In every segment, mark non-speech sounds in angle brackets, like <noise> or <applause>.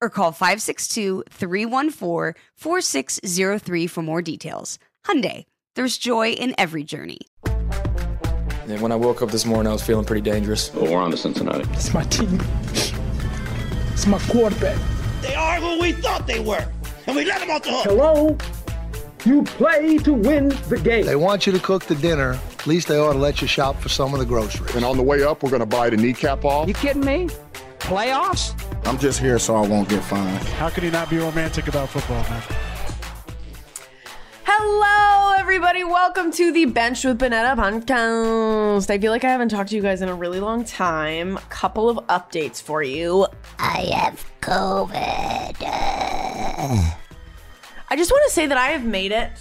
or call 562-314-4603 for more details. Hyundai, there's joy in every journey. And when I woke up this morning, I was feeling pretty dangerous. Well, we're on to Cincinnati. It's my team. It's my quarterback. They are who we thought they were, and we let them off the hook. Hello? You play to win the game. They want you to cook the dinner. At least they ought to let you shop for some of the groceries. And on the way up, we're going to buy the kneecap off. You kidding me? Playoffs? I'm just here so I won't get fined. How can you not be romantic about football, man? Hello, everybody. Welcome to the Bench with Bonnetta podcast. I feel like I haven't talked to you guys in a really long time. A Couple of updates for you. I have COVID. I just want to say that I have made it.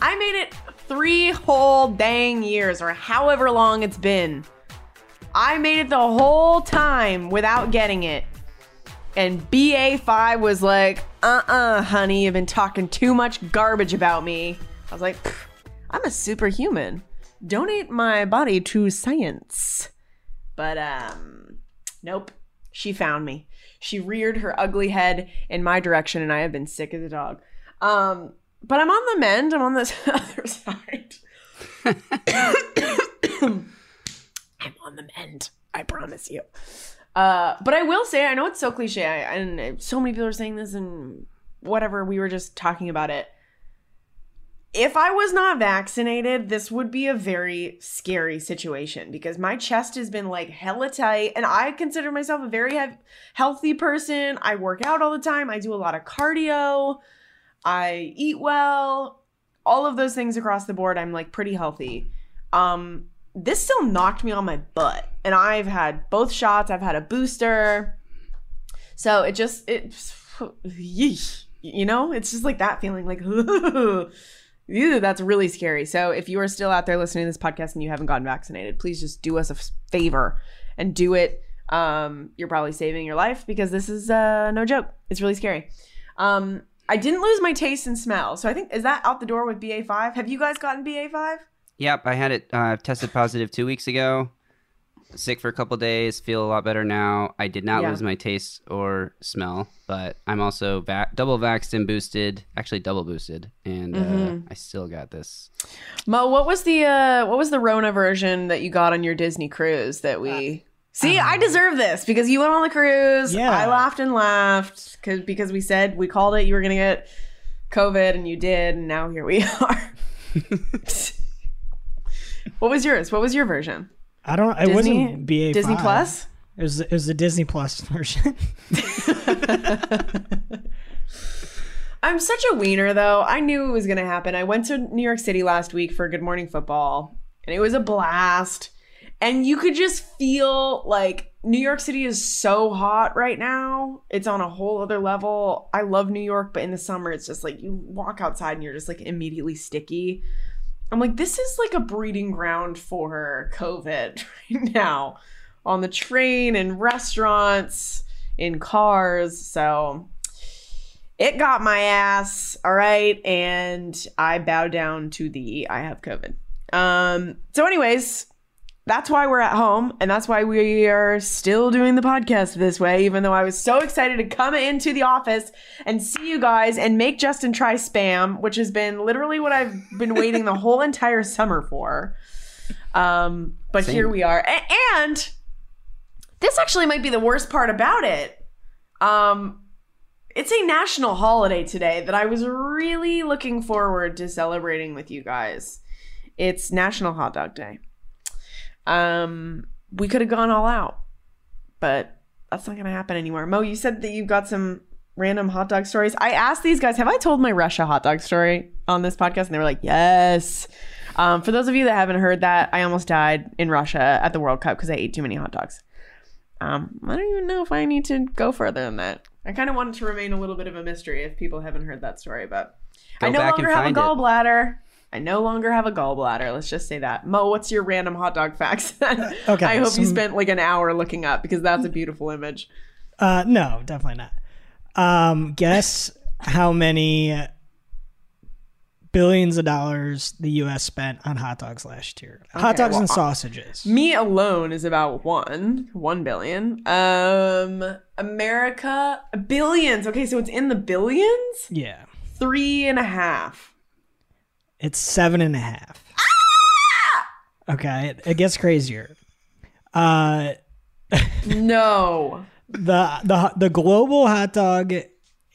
I made it three whole dang years, or however long it's been. I made it the whole time without getting it. And BA5 was like, uh uh, honey, you've been talking too much garbage about me. I was like, I'm a superhuman. Donate my body to science. But, um, nope. She found me. She reared her ugly head in my direction, and I have been sick as a dog. Um, but I'm on the mend. I'm on this <laughs> other side. <laughs> <coughs> I'm on the mend. I promise you. Uh, but I will say, I know it's so cliche, I, and so many people are saying this, and whatever. We were just talking about it. If I was not vaccinated, this would be a very scary situation because my chest has been like hella tight, and I consider myself a very he- healthy person. I work out all the time. I do a lot of cardio. I eat well. All of those things across the board, I'm like pretty healthy. Um, this still knocked me on my butt and i've had both shots i've had a booster. So it just it yeesh, you know it's just like that feeling like <laughs> ew, that's really scary. So if you are still out there listening to this podcast and you haven't gotten vaccinated please just do us a favor and do it. Um, you're probably saving your life because this is uh, no joke. It's really scary. Um, i didn't lose my taste and smell. So i think is that out the door with ba5 have you guys gotten ba5 Yep, I had it I uh, tested positive two weeks ago. Sick for a couple days. Feel a lot better now. I did not Yeah. lose my taste or smell, but I'm also va- double vaxxed and boosted. Actually, double boosted, and uh, Mhm. I still got this. Mo, what was the uh what was the Rona version that you got on your Disney cruise that we See, I deserve this because you went on the cruise. Yeah. I laughed and laughed cuz because we said we called it you were going to get COVID and you did and now here we <laughs> are. <laughs> what was yours? What was your version? I don't. It Disney- wasn't BA Disney Plus? It was. It was the Disney Plus version. <laughs> I'm such a wiener, though. I knew it was going to happen. I went to New York City last week for Good Morning Football, and it was a blast. And you could just feel like New York City is so hot right now. It's on a whole other level. I love New York, but in the summer, it's just like you walk outside and you're just like immediately sticky. I'm like, this is like a breeding ground for COVID <laughs> right now on the train, in restaurants, in cars. So it got my ass all right and i bow down to the i have covid um so anyways that's why we're at home and that's why we are still doing the podcast this way even though i was so excited to come into the office and see you guys and make justin try spam which has been literally what i've been waiting the whole entire summer for um but Same. here we are A- and this actually might be the worst part about it um it's a national holiday today that I was really looking forward to celebrating with you guys. It's National Hot Dog Day. Um, we could have gone all out, but that's not going to happen anymore. Mo, you said that you've got some random hot dog stories. I asked these guys, have I told my Russia hot dog story on this podcast? And they were like, yes. Um, for those of you that haven't heard that, I almost died in Russia at the World Cup because I ate too many hot dogs. Um, I don't even know if I need to go further than that. I kind of wanted to remain a little bit of a mystery if people haven't heard that story, but Go I no longer have a gallbladder. it. I no longer have a gallbladder. Let's just say that. Mo, what's your random hot dog facts? <laughs> Okay, I hope you spent like an hour looking up because that's a beautiful image. uh, no, definitely not. Um, guess how many billions of dollars the U.S. spent on hot dogs last year? hot dogs well, and uh, sausages. Me alone is about one, one billion. Um, America, billions. Okay, so it's in the billions. Yeah, Three and a half. It's seven and a half. Ah! Okay, it, it gets crazier. Uh, <laughs> No. the the the global hot dog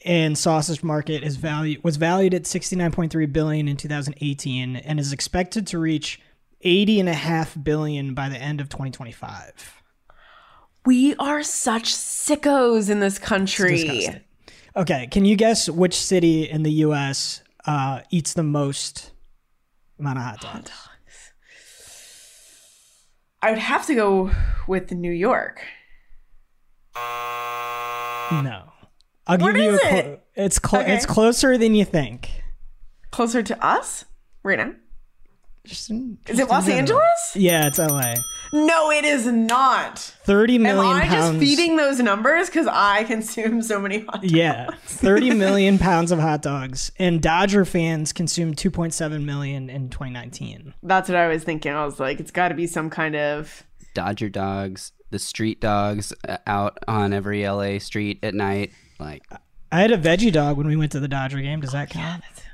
and sausage market is value was valued at 69.3 billion in 2018 and is expected to reach 80 and a half billion by the end of 2025. We are such sickos in this country. Okay, can you guess which city in the US uh, eats the most amount of hot dogs? I would have to go with New York. No. I'll What give you a clo- it? it's clo- Okay. it's closer than you think. Closer to us right now. Just in- Is it Los general. Angeles? Yeah, it's LA. No, it is not. 30 Am million I just feeding those numbers because I consume so many hot dogs? Yeah, 30 <laughs> million pounds of hot dogs, and Dodger fans consumed 2.7 million in 2019. That's what I was thinking. I was like, it's got to be some kind of. Dodger dogs, the street dogs uh, out on every LA street at night. Like, I had a veggie dog when we went to the Dodger game. Does that count? Does that,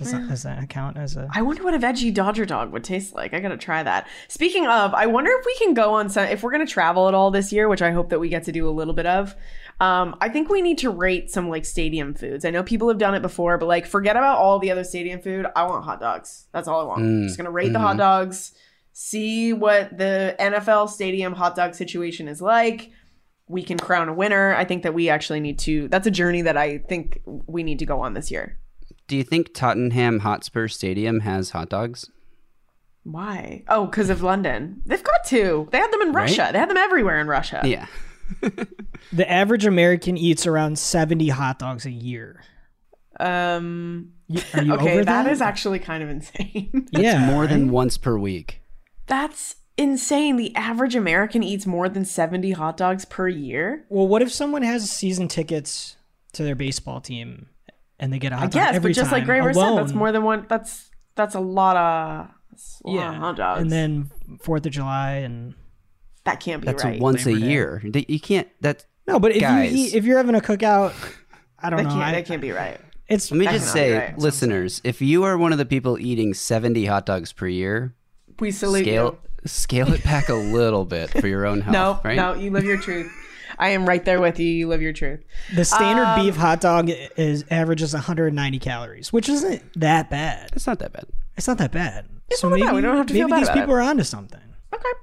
does that, does that count as a? I wonder what a veggie Dodger dog would taste like. I gotta try that. Speaking of, I wonder if we can go on some. If we're gonna travel at all this year, which I hope that we get to do a little bit of. Um, I think we need to rate some like stadium foods. I know people have done it before, but like forget about all the other stadium food. I want hot dogs. That's all I want. Mm, Just gonna rate the hot mhm. dogs, see what the NFL stadium hot dog situation is like. We can crown a winner. I think that we actually need to. That's a journey that I think we need to go on this year. Do you think Tottenham Hotspur Stadium has hot dogs? Why? Oh, because of London. They've got to. They had them in Right? Russia. They had them everywhere in Russia. Yeah. <laughs> The average American eats around 70 hot dogs a year. Um. You- Are you okay, over that that? is actually kind of insane. <laughs> That's Yeah, more than once per week. That's insane. The average American eats more than 70 hot dogs per year. Well, what if someone has season tickets to their baseball team and they get out. hot I dog every but just like time Graver said, that's more than one. That's that's a lot of, that's a lot of yeah, hot dogs. and then Fourth of July and that can't be That's right. once a Labor Day. year. That- You can't. That no, but if Guys. you eat, if you're having a cookout, I don't that know. can't. I- that can't be right. it's Let me just say, right. listeners, if you are one of the people eating 70 hot dogs per year, We salute scale scale it back a little bit for your own <laughs> health, No, right? no, you live your truth. I am right there with you. You live your truth. the standard Um, beef hot dog is averages 190 calories, which isn't that bad. It's not that bad. It's not that bad. It's so not maybe bad. We don't have to maybe feel bad these about people it. are onto something.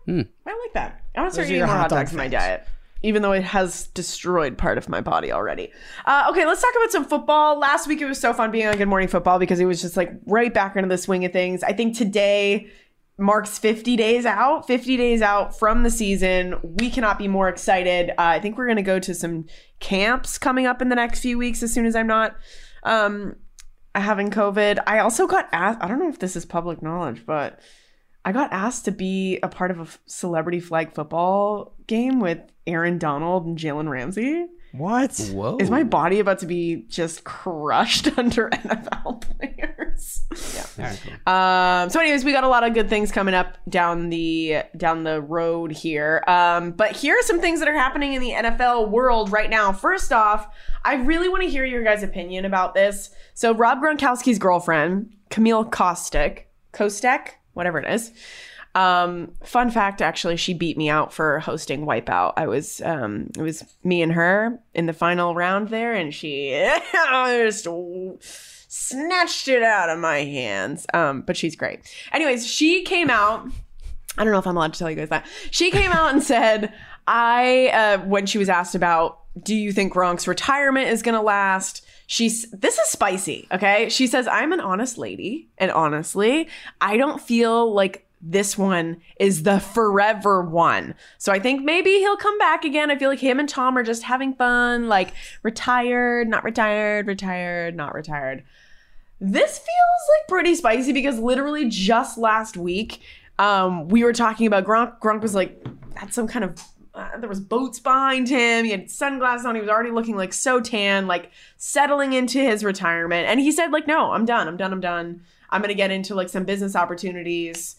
Hmm. I like that. I want to start Those are eating more hot hot dogs in my diet, even though it has destroyed part of my body already. Uh, okay, let's talk about some football. Last week it was so fun being on Good Morning Football because it was just like right back into the swing of things. I think today marks 50 days out 50 days out from the season we cannot be more excited uh, i think we're going to go to some camps coming up in the next few weeks as soon as i'm not um, having covid i also got asked i don't know if this is public knowledge but I got asked to be a part of a celebrity flag football game with Aaron Donald and Jalen Ramsey. What? Whoa. Is my body about to be just crushed <laughs> under NFL players? yeah. Cool. Um, so, anyways, we got a lot of good things coming up down the down the road here. Um, but here are some things that are happening in the NFL world right now. First off, I really want to hear your guys' opinion about this. So, Rob Gronkowski's girlfriend, Camille Kostek, Kostek, whatever it is. Um, fun fact, actually, she beat me out for hosting Wipeout. I was, um, it was me and her in the final round there, and she <laughs> just snatched it out of my hands. Um, but she's great. Anyways, she came out. I don't know if I'm allowed to tell you guys that. She came out and said, I, uh, when she was asked about, do you think Gronk's retirement is going to last? She's, this is spicy, okay? She says, I'm an honest lady. And honestly, I don't feel like this one is the forever one. So I think maybe he'll come back again. I feel like him and Tom are just having fun, like retired, not retired, retired, not retired. This feels like pretty spicy because literally just last week, um, we were talking about Gronk. Gronk was like had some kind of uh, there was boats behind him. He had sunglasses on. He was already looking like so tan, like settling into his retirement. And he said like, "No, I'm done. I'm done. I'm done. I'm gonna get into like some business opportunities."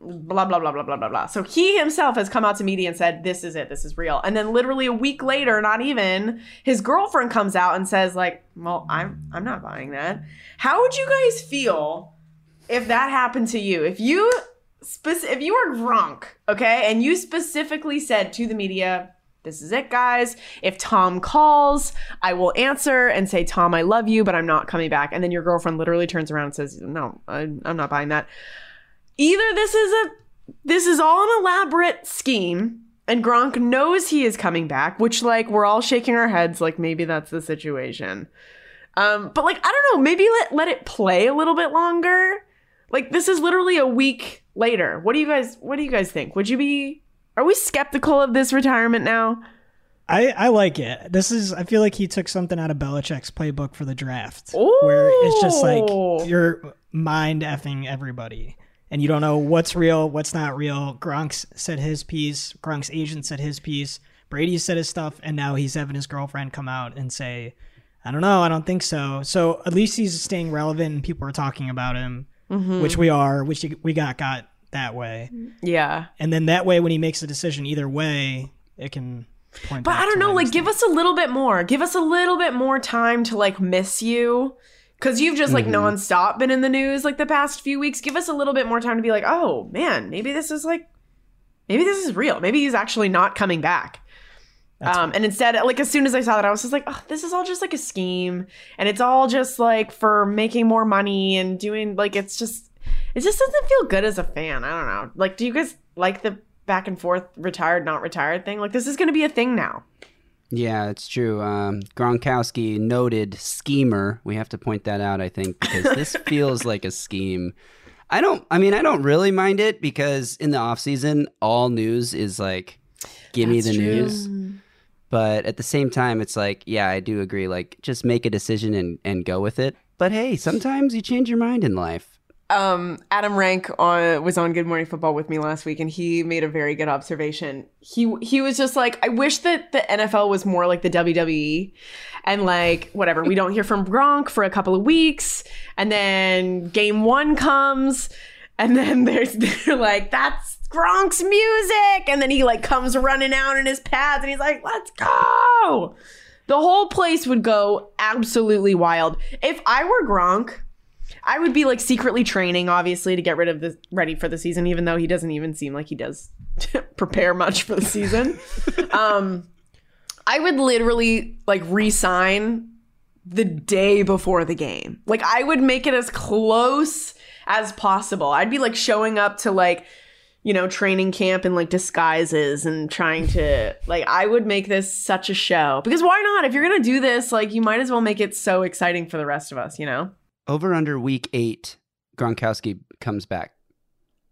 Blah blah blah blah blah blah blah. So he himself has come out to media and said, "This is it. This is real." And then literally a week later, not even his girlfriend comes out and says, "Like, well, I'm I'm not buying that." How would you guys feel if that happened to you? If you spec- if you were drunk, okay, and you specifically said to the media, "This is it, guys. If Tom calls, I will answer and say, Tom, I love you, but I'm not coming back." And then your girlfriend literally turns around and says, "No, I, I'm not buying that." Either this is a this is all an elaborate scheme and Gronk knows he is coming back, which like we're all shaking our heads like maybe that's the situation. Um, but like I don't know, maybe let let it play a little bit longer. Like this is literally a week later. What do you guys what do you guys think? Would you be are we skeptical of this retirement now? I, I like it. This is I feel like he took something out of Belichick's playbook for the draft, where it's just like Ooh. you're mind effing everybody, and you don't know what's real, what's not real. Gronk's said his piece. Gronk's agent said his piece. Brady said his stuff, and now he's having his girlfriend come out and say, "I don't know, I don't think so." So at least he's staying relevant, and people are talking about him, Mhm. which we are, which we got got that way. Yeah. And then that way, when he makes a decision, either way, it can point. But I don't know, like give us a little bit more. Give us a little bit more time to like miss you. Cause you've just like Mhm. nonstop been in the news like the past few weeks. Give us a little bit more time to be like, oh man, maybe this is like maybe this is real. Maybe he's actually not coming back. um, and instead, like as soon as I saw that, I was just like, oh, this is all just like a scheme, and it's all just like for making more money and doing like it's just it just doesn't feel good as a fan. I don't know. Like, do you guys like the back and forth retired not retired thing? Like, this is going to be a thing now. Yeah, it's true. Um, Gronkowski, noted schemer. We have to point that out, I think, because this <laughs> feels like a scheme. I don't. I mean, I don't really mind it because in the off season, all news is like, give me the true. news. But at the same time, it's like, yeah, I do agree. Like, just make a decision and and go with it. But hey, sometimes you change your mind in life. Um, Adam Rank on, was on Good Morning Football with me last week, and he made a very good observation. He he was just like, I wish that the NFL was more like the WWE, and like whatever, we don't hear from Gronk for a couple of weeks, and then Game One comes, and then <laughs> there's they're like, that's Gronk's music, and then he like comes running out in his pads, and he's like, let's go. The whole place would go absolutely wild. If I were Gronk, I would be like secretly training, obviously, to get rid of the ready for the season, even though he doesn't even seem like he does <laughs> prepare much for the season. <laughs> um, I would literally like resign the day before the game. Like I would make it as close as possible. I'd be like showing up to like you know, training camp in like disguises and trying to like I would make this such a show. Because why not? If you're going to do this, like you might as well make it so exciting for the rest of us, you know? Over under week eight, Gronkowski comes back.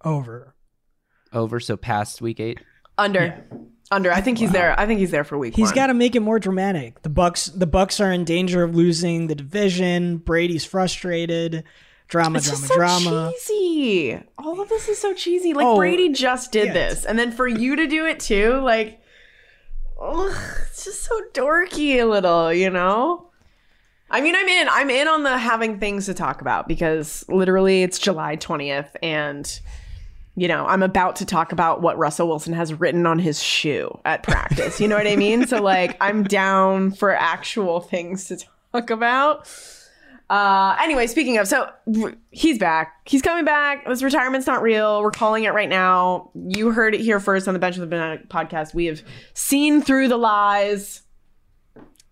Over. Over, so past week eight. Under. Under. I think he's there. I think he's there for week He's got to make it more dramatic. The Bucs the Bucs are in danger of losing the division. Brady's frustrated. Drama, It's drama, just so drama. cheesy. All of this is so cheesy. Like Oh, Brady just did yeah. this, and then for you to do it too, like, ugh, it's just so dorky a little, you know. I mean, I'm in. I'm in on the having things to talk about because literally it's July 20th, and you know I'm about to talk about what Russell Wilson has written on his shoe at practice. You know what I mean? So like, I'm down for actual things to talk about. Uh, anyway, speaking of, so he's back. He's coming back. This retirement's not real. We're calling it right now. You heard it here first on the Bench of the Banana podcast. We have seen through the lies.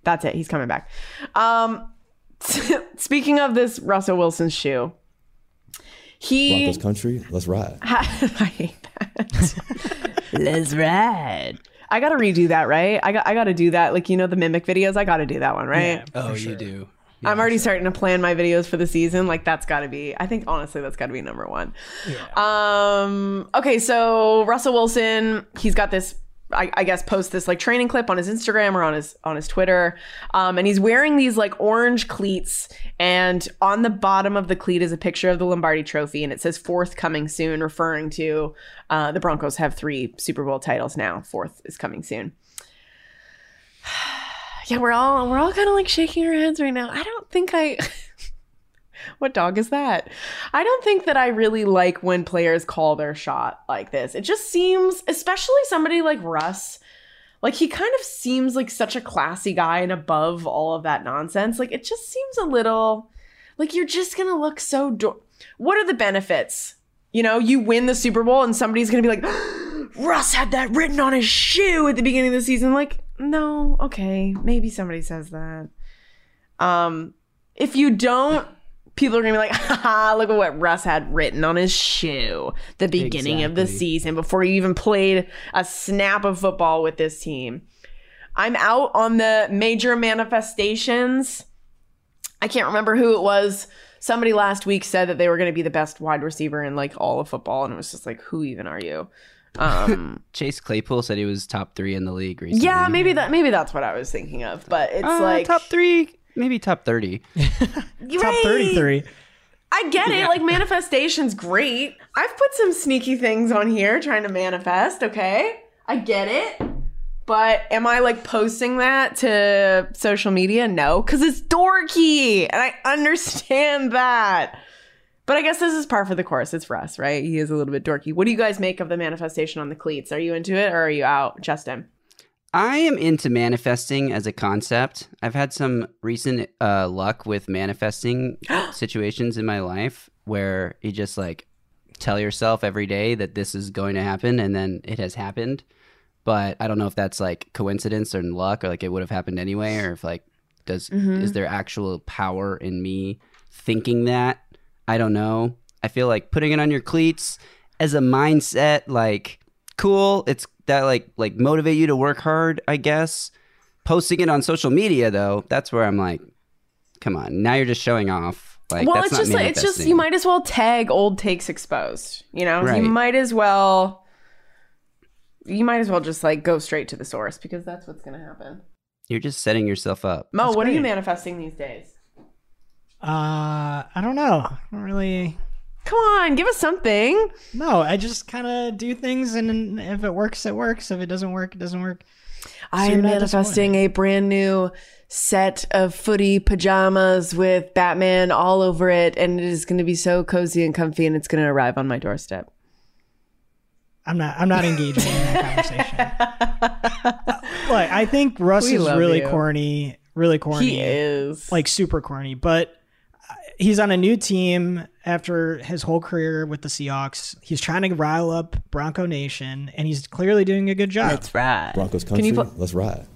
That's it. He's coming back. Um, <laughs> speaking of this Russell Wilson shoe, he Broncos country, let's ride. <laughs> I hate that. <laughs> Let's ride. I gotta redo that, right? I got I gotta do that. Like you know the mimic videos. I gotta do that one, right? oh, you do. I'm already starting to plan my videos for the season. Like that's got to be. I think honestly, that's got to be number one. Yeah. Um. Okay, so Russell Wilson, he's got this. I, I guess post this like training clip on his Instagram or on his on his Twitter, um, and he's wearing these like orange cleats, and on the bottom of the cleat is a picture of the Lombardi Trophy, and it says "Fourth coming soon," referring to uh, the Broncos have three Super Bowl titles now. Fourth is coming soon <sighs> yeah, we're all we're all kind of like shaking our heads right now. I don't think I <laughs> <laughs> What dog is that? I don't think that I really like when players call their shot like this. It just seems, especially somebody like Russ, like he kind of seems like such a classy guy and above all of that nonsense. Like it just seems a little like you're just going to look so do- What are the benefits? You know, you win the Super Bowl and somebody's going to be like <gasps> Russ had that written on his shoe at the beginning of the season. Like, no, okay, maybe somebody says that. Um, if you don't, people are gonna be like, <laughs> haha, look at what Russ had written on his shoe the beginning of the season before you even played a snap of football with this team. I'm out on the major manifestations. I can't remember who it was. Somebody last week said that they were going to be the best wide receiver in like all of football, and it was just like, who even are you? Um, <laughs> Chase Claypool said he was top three in the league recently. yeah, maybe that maybe that's what I was thinking of, but it's Uh, like top three, maybe top thirty. <laughs> Top 33. I get it. Like manifestation's great. I've put some sneaky things on here trying to manifest, okay? I get it. But am I like posting that to social media? No, because it's dorky. And I understand that. But I guess this is par for the course. It's Russ, right? He is a little bit dorky. What do you guys make of the manifestation on the cleats? Are you into it or are you out, Justin? I am into manifesting as a concept. I've had some recent uh, luck with manifesting <gasps> situations in my life where you just like tell yourself every day that this is going to happen and then it has happened. But I don't know if that's like coincidence or luck or like it would have happened anyway or if like does Mhm. is there actual power in me thinking that? I don't know. I feel like putting it on your cleats as a mindset like cool it's that like like motivate you to work hard i guess posting it on social media though that's where i'm like come on now you're just showing off like well, that's it's not just like it's just you might as well tag old takes exposed. You know, Right. you might as well you might as well just like go straight to the source because that's what's going to happen. you're just setting yourself up Mo, That's what are you manifesting these days? Uh, I don't know. I don't really. Come on, give us something. No, I just kind of do things, and if it works, it works. If it doesn't work, it doesn't work. I am manifesting a brand new set of footy pajamas with Batman all over it, and it is going to be so cozy and comfy, and it's going to arrive on my doorstep. I'm not. I'm not <laughs> engaging in that conversation. <laughs> like I think Russ We is really you. corny. Really corny. He is. like super corny, but he's on a new team after his whole career with the Seahawks. He's trying to rile up Bronco Nation, and he's clearly doing a good job. That's right. Broncos Can you country, put- let's ride.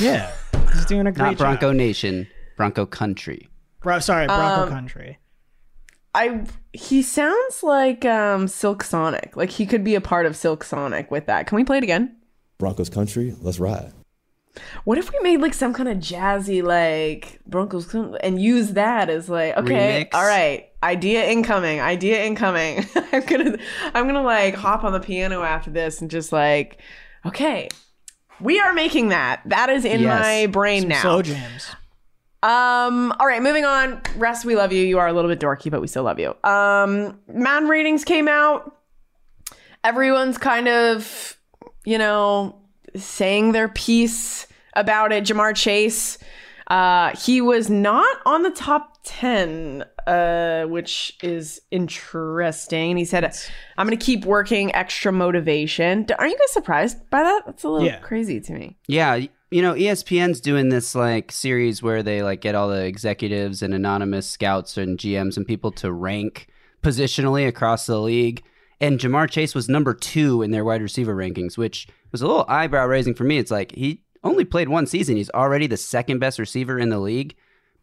Yeah, he's doing a great not bronco job. nation bronco country Bro, sorry, Bronco Um, Country. I he sounds like um Silk Sonic. Like he could be a part of Silk Sonic with that. Can we play it again? Broncos country, let's ride. What if we made like some kind of jazzy like Broncos and use that as like okay, Remix? all right, idea incoming, idea incoming. <laughs> I'm gonna I'm gonna like hop on the piano after this and just like okay, we are making that. That is in Yes. my brain Some now. slow jams. Um, all right, moving on. Russ, we love you. You are a little bit dorky, but we still love you. Um, Madden ratings came out. Everyone's kind of, you know, saying their piece about it. Ja'Marr Chase, uh, he was not on the top 10, uh, which is interesting. He said, I'm going to keep working extra motivation. Aren't you guys surprised by that? That's a little Yeah. crazy to me. Yeah, you know, ESPN's doing this like series where they like get all the executives and anonymous scouts and GMs and people to rank positionally across the league. And Ja'Marr Chase was number two in their wide receiver rankings, which was a little eyebrow raising for me. It's like he only played one season. He's already the second best receiver in the league.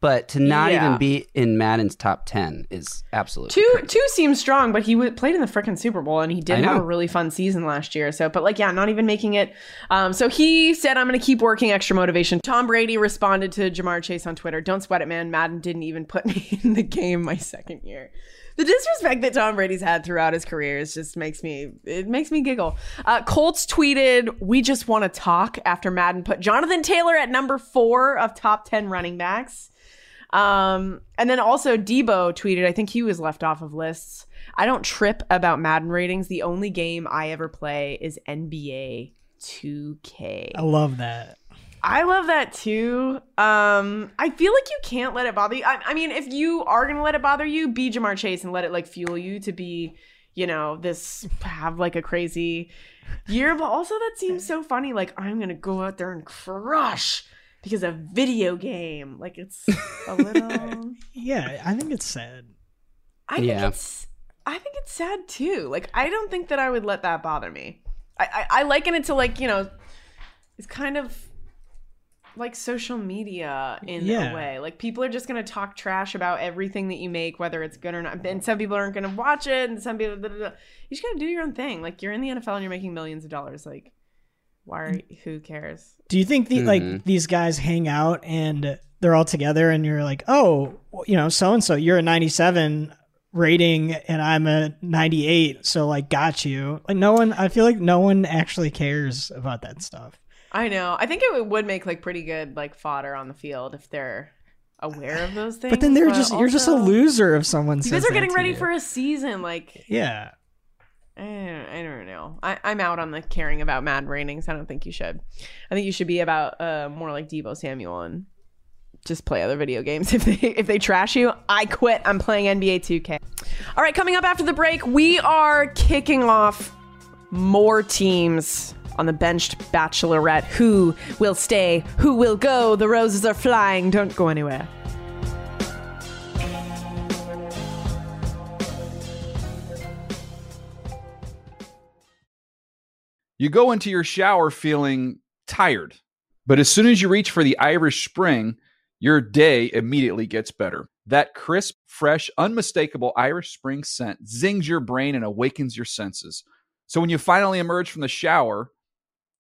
But to not Yeah. even be in Madden's top 10 is absolutely Two two seems strong, but he w- played in the freaking Super Bowl and he did have a really fun season last year. So, but like, yeah, not even making it. Um, so he said, "I'm going to keep working extra motivation." Tom Brady responded to Ja'Marr Chase on Twitter, "Don't sweat it, man. Madden didn't even put <laughs> me in the game my second year." The disrespect that Tom Brady's had throughout his career is just makes me it makes me giggle. Uh, Colts tweeted, "We just want to talk." After Madden put Jonathan Taylor at number four of top ten running backs. Um, and then also Deebo tweeted, I think he was left off of lists. I don't trip about Madden ratings. The only game I ever play is NBA 2K. I love that. I love that too. Um, I feel like you can't let it bother you. I, I mean, if you are gonna let it bother you, be Ja'Marr Chase and let it like fuel you to be, you know, this have like a crazy year. But also, that seems so funny. Like I'm gonna go out there and crush because a video game. Like it's a <laughs> little. Yeah, I think it's sad. I think Yeah. it's I think it's sad too. Like I don't think that I would let that bother me. I I, I liken it to like you know, it's kind of like social media in Yeah. a way. Like people are just gonna talk trash about everything that you make, whether it's good or not. And some people aren't gonna watch it, and some people. da, da, da. You just gotta do your own thing. Like you're in the NFL and you're making millions of dollars. Like why? Are, who cares? Do you think the, Mhm. like these guys hang out and they're all together and you're like, oh, you know, so and so, you're a 97 rating and I'm a 98, so like got you. Like no one, I feel like no one actually cares about that stuff. I know. I think it would make like pretty good like fodder on the field if they're aware of those things. But then they're just you're just a loser if someone You guys are getting ready you. for a season. Like, yeah. I don't, I don't know. I, I'm out on the caring about Madden ratings. I don't think you should. I think you should be about uh, more like Deebo Samuel and just play other video games. <laughs> If they if they trash you, I quit. I'm playing NBA 2K. All right, coming up after the break, we are kicking off more teams on the benched Bachelorette. Who will stay? Who will go? The roses are flying. Don't go anywhere. You go into your shower feeling tired, but as soon as you reach for the Irish Spring, your day immediately gets better. That crisp, fresh, unmistakable Irish Spring scent zings your brain and awakens your senses. So when you finally emerge from the shower,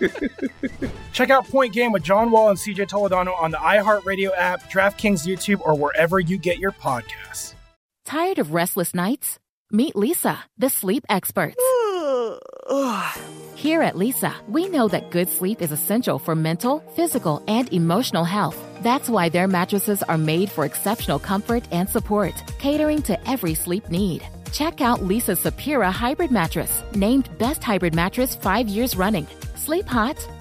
<laughs> Check out Point Game with John Wall and CJ Toledano on the iHeartRadio app, DraftKings YouTube, or wherever you get your podcasts. Tired of restless nights? Meet Leesa, the sleep experts. <sighs> Here at Leesa, we know that good sleep is essential for mental, physical, and emotional health. That's why their mattresses are made for exceptional comfort and support, catering to every sleep need. Check out Leesa's Sapira Hybrid Mattress, named Best Hybrid Mattress five years running. Sleep hot?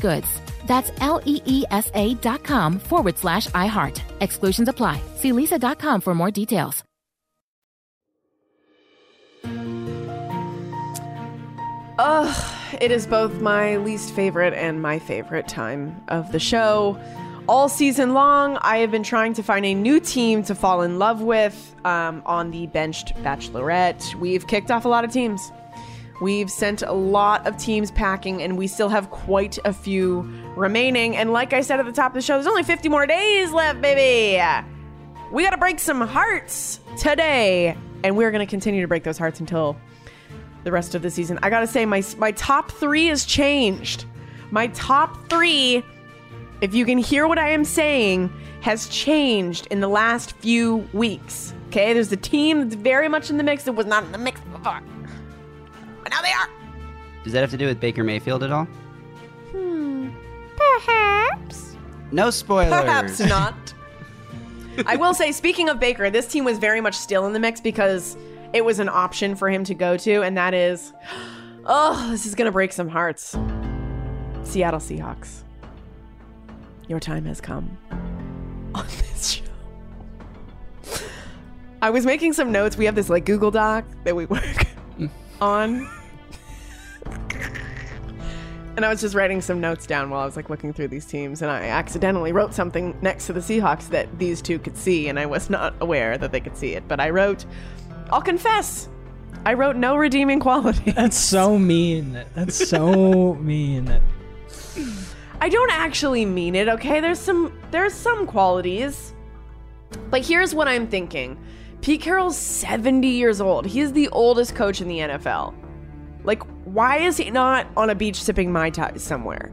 goods. That's L E E S A dot com forward slash iHeart. Exclusions apply. See leesa.com for more details. Ugh, it is both my least favorite and my favorite time of the show. All season long, I have been trying to find a new team to fall in love with um, on the benched Bachelorette. We've kicked off a lot of teams. We've sent a lot of teams packing, and we still have quite a few remaining. And like I said at the top of the show, there's only 50 more days left, baby. We got to break some hearts today, and we're going to continue to break those hearts until the rest of the season. I gotta say, my my top three has changed. My top three, if you can hear what I am saying, has changed in the last few weeks. Okay, there's a team that's very much in the mix that was not in the mix before, but now they are. Does that have to do with Baker Mayfield at all? Hmm. Perhaps. No spoilers. Perhaps <laughs> not. I will say, speaking of Baker, this team was very much still in the mix because it was an option for him to go to, and that is, <gasps> oh, this is gonna break some hearts. Seattle Seahawks. Your time has come <laughs> on this show. I was making some notes. We have this like Google Doc that we work on. And I was just writing some notes down while I was like looking through these teams, and I accidentally wrote something next to the Seahawks that these two could see, and I was not aware that they could see it. But I wrote, I'll confess, I wrote no redeeming quality. <laughs> That's so mean. That's so <laughs> mean. I don't actually mean it, okay? There's some there's some qualities. But here's what I'm thinking. Pete Carroll's 70 years old. He is the oldest coach in the NFL. Like, why is he not on a beach sipping Mai Tai somewhere?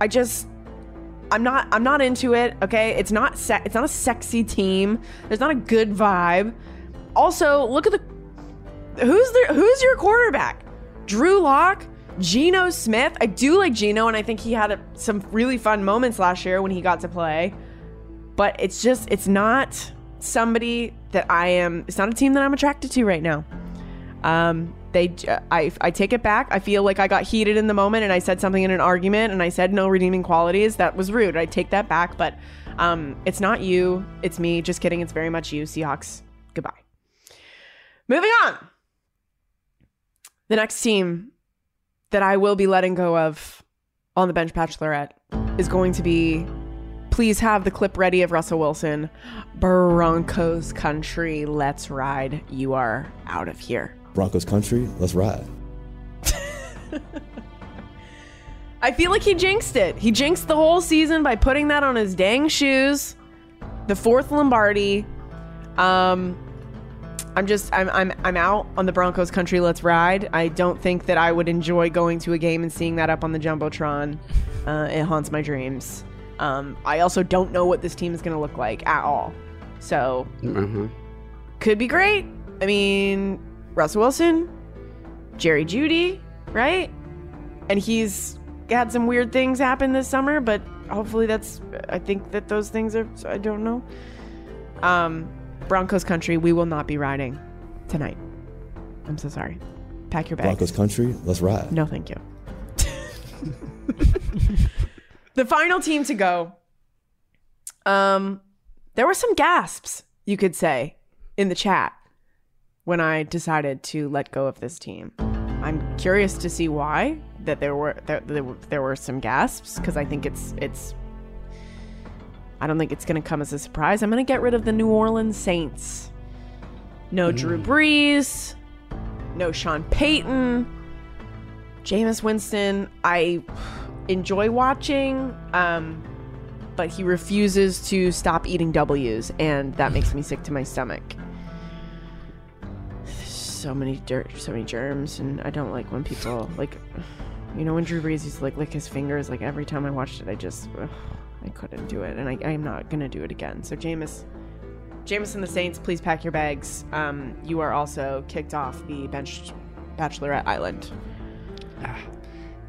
I just I'm not I'm not into it, okay? It's not se- it's not a sexy team. There's not a good vibe. Also, look at the who's the who's your quarterback? Drew Lock, Geno Smith. I do like Geno, and I think he had a, some really fun moments last year when he got to play. But it's just it's not somebody that I am. It's not a team that I'm attracted to right now. Um, they I I take it back. I feel like I got heated in the moment, and I said something in an argument, and I said no redeeming qualities. That was rude. I take that back, but um, it's not you. It's me. Just kidding. It's very much you, Seahawks. Goodbye. Moving on. The next team that I will be letting go of on the bench bachelorette is going to be please have the clip ready of Russell Wilson. Broncos country, let's ride. You are out of here. Broncos country, let's ride. I feel like he jinxed it. He jinxed the whole season by putting that on his dang shoes. The fourth Lombardi. Um I'm just I'm I'm I'm out on the Broncos country let's ride. I don't think that I would enjoy going to a game and seeing that up on the Jumbotron. Uh, it haunts my dreams. Um, I also don't know what this team is going to look like at all. So, Mhm. could be great. I mean, Russell Wilson, Jerry Jeudy, right? and he's had some weird things happen this summer, but hopefully that's I think that those things are I don't know. Um Broncos country, we will not be riding tonight. I'm so sorry. Pack your bags. Broncos country, let's ride. No, thank you. <laughs> the final team to go. Um, there were some gasps, you could say, in the chat when I decided to let go of this team. I'm curious to see why that there were that there, were- there were some gasps because I think it's it's. I don't think it's going to come as a surprise. I'm going to get rid of the New Orleans Saints. No Drew Brees, no Sean Payton, Jameis Winston. I enjoy watching, um, but he refuses to stop eating W's, and that makes me sick to my stomach. So many dirt, so many germs, and I don't like when people like, you know, when Drew Brees used to like lick his fingers. Like every time I watched it, I just, ugh, I couldn't do it, and I, I'm not gonna do it again. So Jameis, Jameis and the Saints, please pack your bags. Um, you are also kicked off the benched Bachelorette Island. Ah.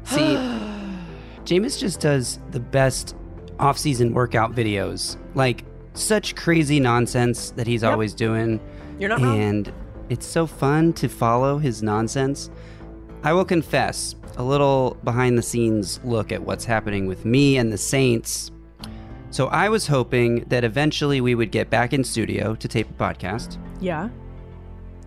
See, <sighs> <sighs> <sighs> Jameis just does the best off-season workout videos. Like such crazy nonsense that he's Yep. always doing. You're not wrong. And it's so fun to follow his nonsense. I will confess, a little behind the scenes look at what's happening with me and the Saints. So I was hoping that eventually we would get back in studio to tape a podcast Yeah.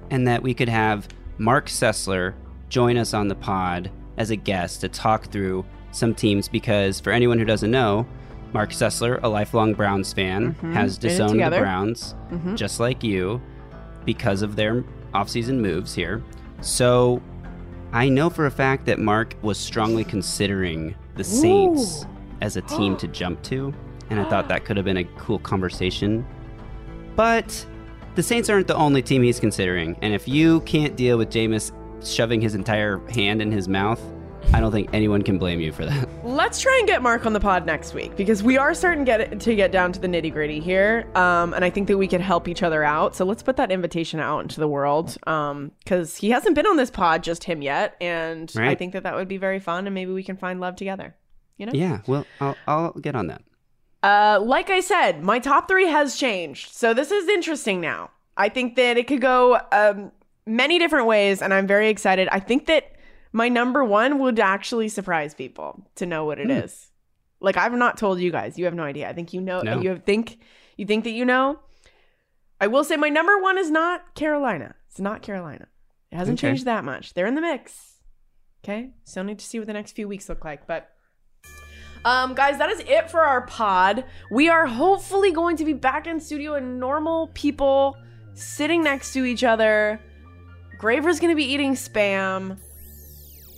and that we could have Mark Sessler join us on the pod as a guest to talk through some teams because for anyone who doesn't know, Mark Sessler, a lifelong Browns fan, Mhm. has disowned the. Browns Mhm. just like you because of their offseason moves here. So I know for a fact that Mark was strongly considering the Saints Ooh. as a team <gasps> to jump to, and I thought that could have been a cool conversation. But the Saints aren't the only team he's considering, and if you can't deal with Jameis shoving his entire hand in his mouth, I don't think anyone can blame you for that. <laughs> Let's try and get Mark on the pod next week because we are starting to get to get down to the nitty gritty here, um, and I think that we could help each other out. So let's put that invitation out into the world because he hasn't been on this pod, just him yet, and I think that that would be very fun, and maybe we can find love together. You know? Yeah, well, I'll, I'll get on that. Uh, like I said, my top three has changed. So this is interesting now. I think that it could go um, many different ways, and I'm very excited. I think that my number one would actually surprise people to know what it is. Hmm. Like I've not told you guys. You have no idea. I think you know. No. You think you think that you know. I will say my number one is not Carolina. It's not Carolina. It hasn't Okay. changed that much. They're in the mix. Okay. Still need to see what the next few weeks look like, but. Um, guys, that is it for our pod. We are hopefully going to be back in studio and normal people sitting next to each other. Graver's gonna be eating spam.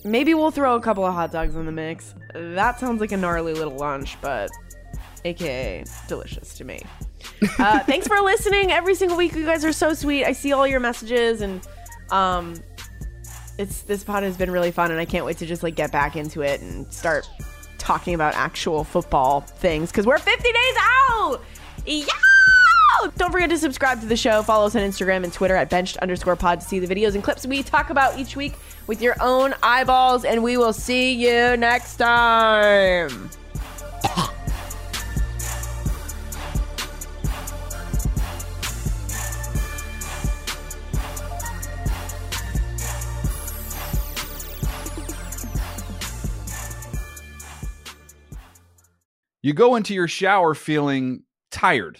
Maybe we'll throw a couple of hot dogs in the mix. That sounds like a gnarly little lunch, but aka delicious to me. Uh, <laughs> thanks for listening every single week. You guys are so sweet. I see all your messages and um it's this pod has been really fun and I can't wait to just like get back into it and start talking about actual football things because we're 50 days out. Yeah! Oh, don't forget to subscribe to the show. Follow us on Instagram and Twitter at benched underscore pod to see the videos and clips we talk about each week with your own eyeballs. And we will see you next time. You go into your shower feeling tired,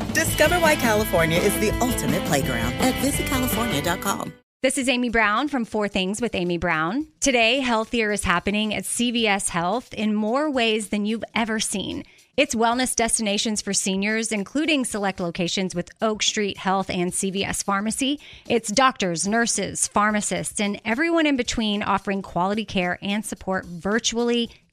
Discover why California is the ultimate playground at visitcalifornia.com. This is Amy Brown from Four Things with Amy Brown. Today, healthier is happening at CVS Health in more ways than you've ever seen. It's wellness destinations for seniors, including select locations with Oak Street Health and CVS Pharmacy. It's doctors, nurses, pharmacists, and everyone in between offering quality care and support virtually